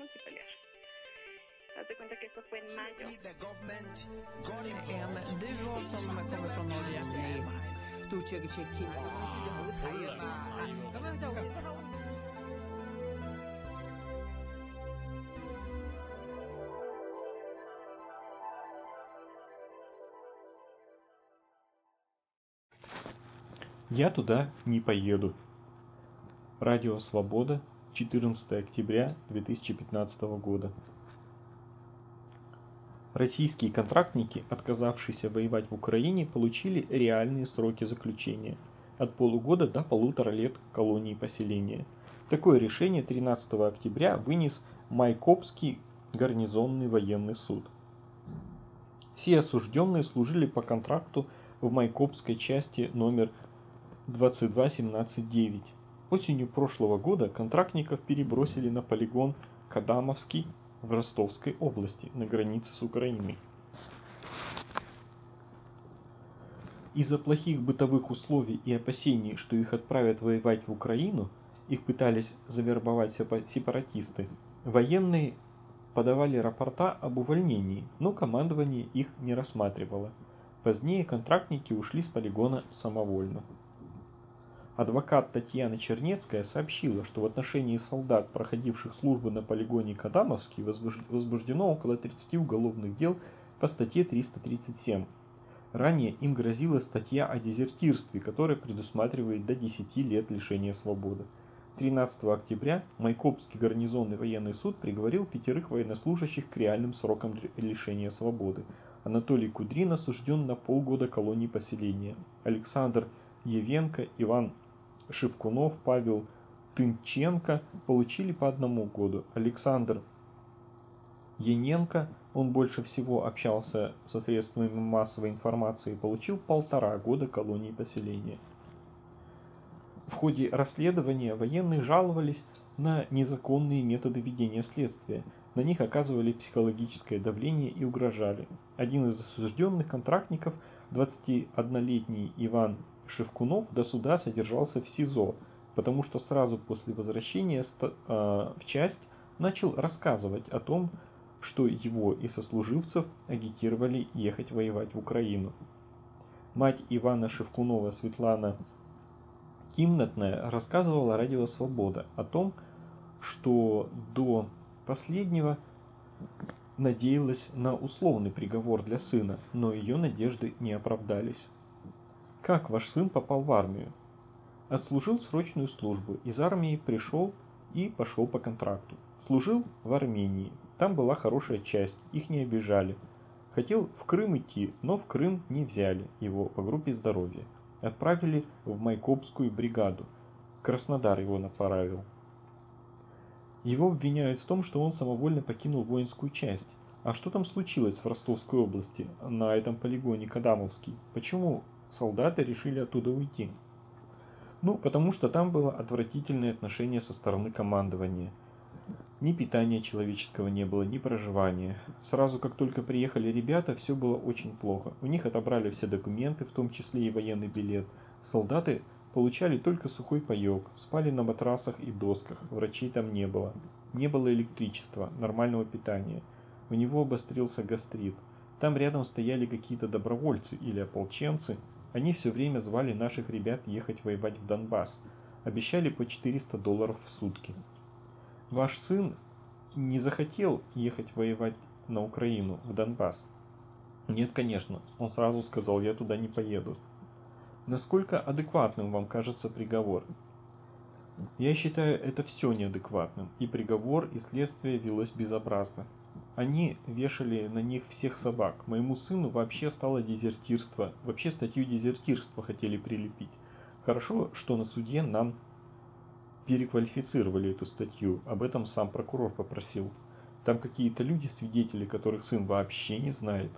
multipelers. Haz cuenta que esto fue en mayo. En duo som kommer från Norge Tjekki. Я туда не поеду. Радио Свобода, 14 октября 2015 года. Российские контрактники, отказавшиеся воевать в Украине, получили реальные сроки заключения – от полугода до полутора лет колонии поселения. Такое решение 13 октября вынес Майкопский гарнизонный военный суд. Все осужденные служили по контракту в Майкопской части номер 22179. Осенью прошлого года контрактников перебросили на полигон Кадамовский в Ростовской области на границе с Украиной. Из-за плохих бытовых условий и опасений, что их отправят воевать в Украину, их пытались завербовать сепаратисты, военные подавали рапорта об увольнении, но командование их не рассматривало. Позднее контрактники ушли с полигона самовольно. Адвокат Татьяна Чернецкая сообщила, что в отношении солдат, проходивших службу на полигоне Кадамовский, возбуждено около 30 уголовных дел по статье 337. Ранее им грозила статья о дезертирстве, которая предусматривает до 10 лет лишения свободы. 13 октября Майкопский гарнизонный военный суд приговорил пятерых военнослужащих к реальным срокам лишения свободы. Анатолий Кудрин осужден на полгода колонии поселения. Александр Евенко, Иван Шевкунов, Павел Тынченко получили по одному году. Александр Яненко, он больше всего общался со средствами массовой информации, получил полтора года колонии поселения. В ходе расследования военные жаловались на незаконные методы ведения следствия. На них оказывали психологическое давление и угрожали. Один из осужденных контрактников, 21-летний Иван Шевкунов до суда содержался в СИЗО, потому что сразу после возвращения а, в часть начал рассказывать о том, что его и сослуживцев агитировали ехать воевать в Украину. Мать Ивана Шевкунова Светлана Кимнатная рассказывала радио «Свобода» о том, что до последнего надеялась на условный приговор для сына, но ее надежды не оправдались. Как ваш сын попал в армию? Отслужил срочную службу, из армии пришел и пошел по контракту. Служил в Армении, там была хорошая часть, их не обижали. Хотел в Крым идти, но в Крым не взяли его по группе здоровья. Отправили в Майкопскую бригаду. Краснодар его направил. Его обвиняют в том, что он самовольно покинул воинскую часть. А что там случилось в Ростовской области, на этом полигоне Кадамовский? Почему солдаты решили оттуда уйти. Ну, потому что там было отвратительное отношение со стороны командования. Ни питания человеческого не было, ни проживания. Сразу как только приехали ребята, все было очень плохо. У них отобрали все документы, в том числе и военный билет. Солдаты получали только сухой паек, спали на матрасах и досках, врачей там не было. Не было электричества, нормального питания. У него обострился гастрит. Там рядом стояли какие-то добровольцы или ополченцы, они все время звали наших ребят ехать воевать в Донбасс. Обещали по 400 долларов в сутки. Ваш сын не захотел ехать воевать на Украину, в Донбасс? Нет, конечно. Он сразу сказал, я туда не поеду. Насколько адекватным вам кажется приговор? Я считаю это все неадекватным. И приговор, и следствие велось безобразно. Они вешали на них всех собак. Моему сыну вообще стало дезертирство. Вообще статью дезертирства хотели прилепить. Хорошо, что на суде нам переквалифицировали эту статью. Об этом сам прокурор попросил. Там какие-то люди, свидетели, которых сын вообще не знает.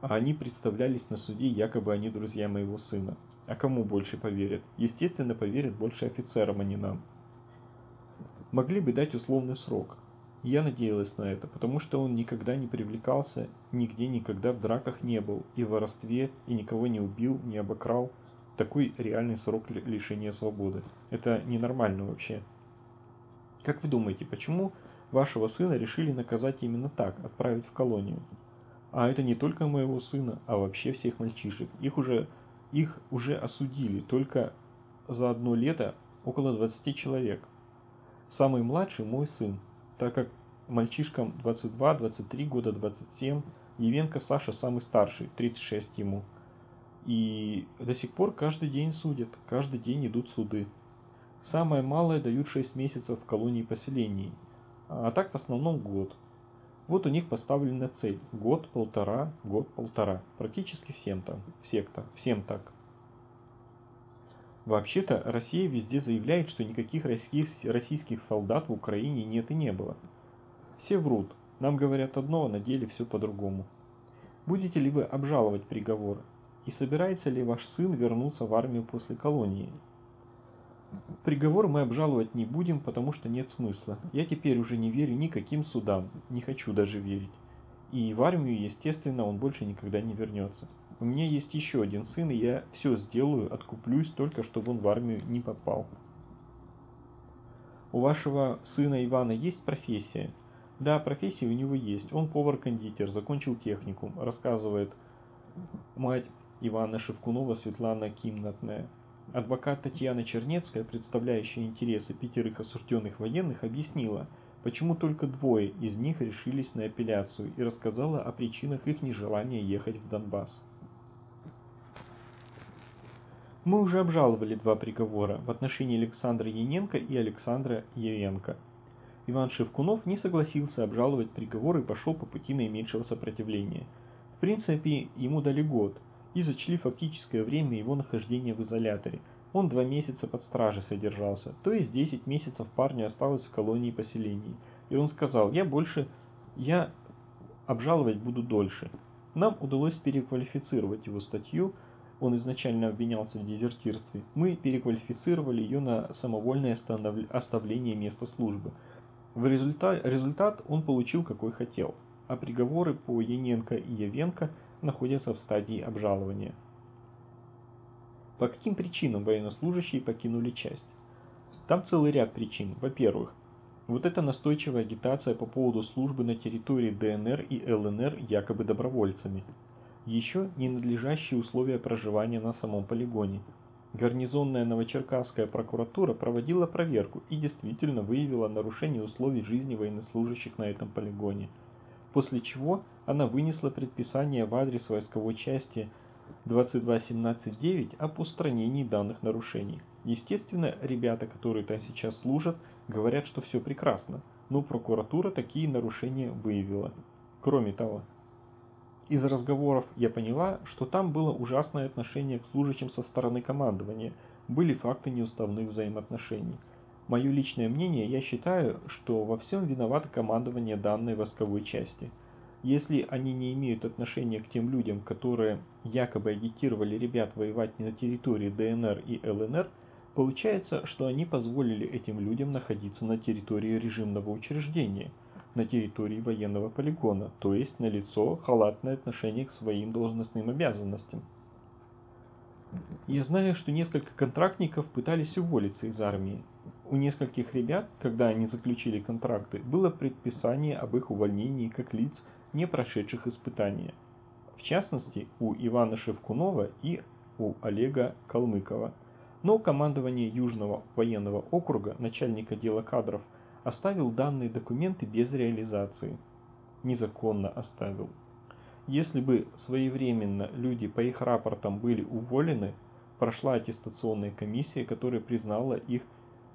А они представлялись на суде, якобы они друзья моего сына. А кому больше поверят? Естественно, поверят больше офицерам, а не нам. Могли бы дать условный срок. Я надеялась на это, потому что он никогда не привлекался, нигде никогда в драках не был, и в воровстве, и никого не убил, не обокрал. Такой реальный срок лишения свободы. Это ненормально вообще. Как вы думаете, почему вашего сына решили наказать именно так, отправить в колонию. А это не только моего сына, а вообще всех мальчишек. Их уже, их уже осудили только за одно лето около 20 человек. Самый младший мой сын, так как мальчишкам 22, 23 года, 27, Евенко Саша самый старший, 36 ему. И до сих пор каждый день судят, каждый день идут суды. Самое малое дают 6 месяцев в колонии поселений, а так в основном год. Вот у них поставлена цель. Год, полтора, год, полтора. Практически всем там. Всех так. Всем так. Вообще-то Россия везде заявляет, что никаких российских солдат в Украине нет и не было. Все врут. Нам говорят одно, а на деле все по-другому. Будете ли вы обжаловать приговор? И собирается ли ваш сын вернуться в армию после колонии? Приговор мы обжаловать не будем, потому что нет смысла. Я теперь уже не верю никаким судам, не хочу даже верить. И в армию, естественно, он больше никогда не вернется. У меня есть еще один сын, и я все сделаю, откуплюсь, только чтобы он в армию не попал. У вашего сына Ивана есть профессия? Да, профессия у него есть. Он повар-кондитер, закончил техникум, рассказывает мать Ивана Шевкунова Светлана Кимнатная. Адвокат Татьяна Чернецкая, представляющая интересы пятерых осужденных военных, объяснила, почему только двое из них решились на апелляцию и рассказала о причинах их нежелания ехать в Донбасс. Мы уже обжаловали два приговора в отношении Александра Яненко и Александра Явенко. Иван Шевкунов не согласился обжаловать приговор и пошел по пути наименьшего сопротивления. В принципе, ему дали год, и зачли фактическое время его нахождения в изоляторе. Он два месяца под стражей содержался, то есть 10 месяцев парню осталось в колонии поселений. И он сказал, я больше, я обжаловать буду дольше. Нам удалось переквалифицировать его статью, он изначально обвинялся в дезертирстве. Мы переквалифицировали ее на самовольное оставление места службы. В результат, результат он получил какой хотел, а приговоры по Яненко и Явенко – находятся в стадии обжалования. По каким причинам военнослужащие покинули часть? Там целый ряд причин. Во-первых, вот эта настойчивая агитация по поводу службы на территории ДНР и ЛНР якобы добровольцами. Еще ненадлежащие условия проживания на самом полигоне. Гарнизонная Новочеркасская прокуратура проводила проверку и действительно выявила нарушение условий жизни военнослужащих на этом полигоне – после чего она вынесла предписание в адрес войсковой части 22.17.9 об устранении данных нарушений. Естественно, ребята, которые там сейчас служат, говорят, что все прекрасно, но прокуратура такие нарушения выявила. Кроме того, из разговоров я поняла, что там было ужасное отношение к служащим со стороны командования, были факты неуставных взаимоотношений. Мое личное мнение, я считаю, что во всем виновато командование данной войсковой части. Если они не имеют отношения к тем людям, которые якобы агитировали ребят воевать не на территории ДНР и ЛНР, получается, что они позволили этим людям находиться на территории режимного учреждения, на территории военного полигона, то есть на лицо халатное отношение к своим должностным обязанностям. Я знаю, что несколько контрактников пытались уволиться из армии, у нескольких ребят, когда они заключили контракты, было предписание об их увольнении как лиц, не прошедших испытания. В частности, у Ивана Шевкунова и у Олега Калмыкова. Но командование Южного военного округа, начальника дела кадров, оставил данные документы без реализации. Незаконно оставил. Если бы своевременно люди по их рапортам были уволены, прошла аттестационная комиссия, которая признала их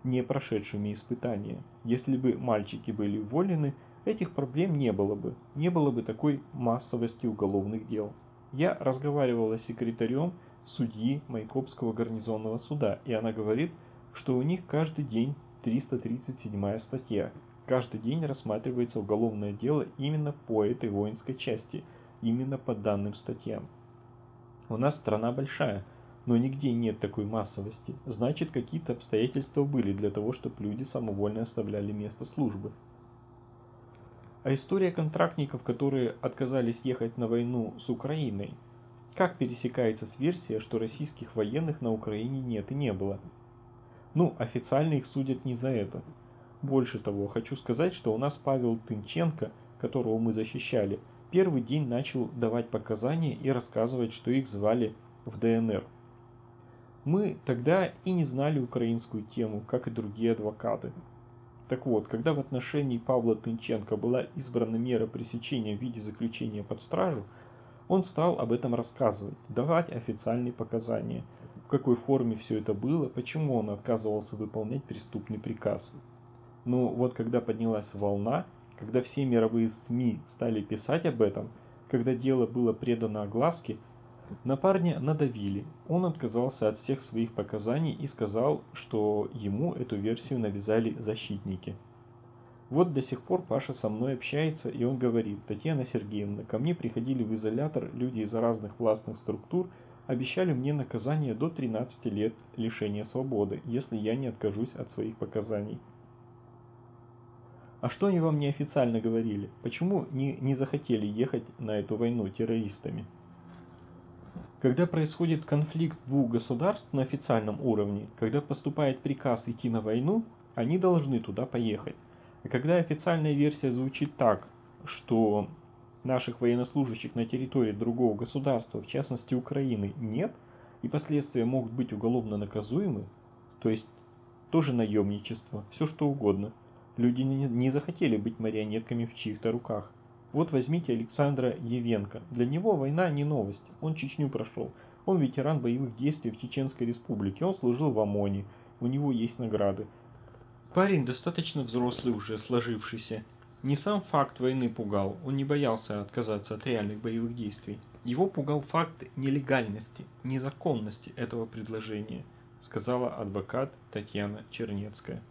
не прошедшими испытания. Если бы мальчики были уволены, этих проблем не было бы, не было бы такой массовости уголовных дел. Я разговаривала с секретарем судьи Майкопского гарнизонного суда, и она говорит, что у них каждый день 337 статья. Каждый день рассматривается уголовное дело именно по этой воинской части, именно по данным статьям. У нас страна большая, но нигде нет такой массовости. Значит, какие-то обстоятельства были для того, чтобы люди самовольно оставляли место службы. А история контрактников, которые отказались ехать на войну с Украиной, как пересекается с версией, что российских военных на Украине нет и не было? Ну, официально их судят не за это. Больше того, хочу сказать, что у нас Павел Тынченко, которого мы защищали, первый день начал давать показания и рассказывать, что их звали в ДНР. Мы тогда и не знали украинскую тему, как и другие адвокаты. Так вот, когда в отношении Павла Тынченко была избрана мера пресечения в виде заключения под стражу, он стал об этом рассказывать, давать официальные показания, какой форме все это было, почему он отказывался выполнять преступный приказ. Но вот когда поднялась волна, когда все мировые СМИ стали писать об этом, когда дело было предано огласке, на парня надавили. Он отказался от всех своих показаний и сказал, что ему эту версию навязали защитники. Вот до сих пор Паша со мной общается, и он говорит, Татьяна Сергеевна, ко мне приходили в изолятор люди из разных властных структур, обещали мне наказание до 13 лет лишения свободы, если я не откажусь от своих показаний. А что они вам неофициально говорили? Почему не, не захотели ехать на эту войну террористами? Когда происходит конфликт двух государств на официальном уровне, когда поступает приказ идти на войну, они должны туда поехать. А когда официальная версия звучит так, что наших военнослужащих на территории другого государства, в частности Украины, нет, и последствия могут быть уголовно наказуемы, то есть тоже наемничество, все что угодно, Люди не захотели быть марионетками в чьих-то руках. Вот возьмите Александра Евенко. Для него война не новость. Он Чечню прошел. Он ветеран боевых действий в Чеченской республике. Он служил в ОМОНе. У него есть награды. Парень достаточно взрослый уже, сложившийся. Не сам факт войны пугал, он не боялся отказаться от реальных боевых действий. Его пугал факт нелегальности, незаконности этого предложения, сказала адвокат Татьяна Чернецкая.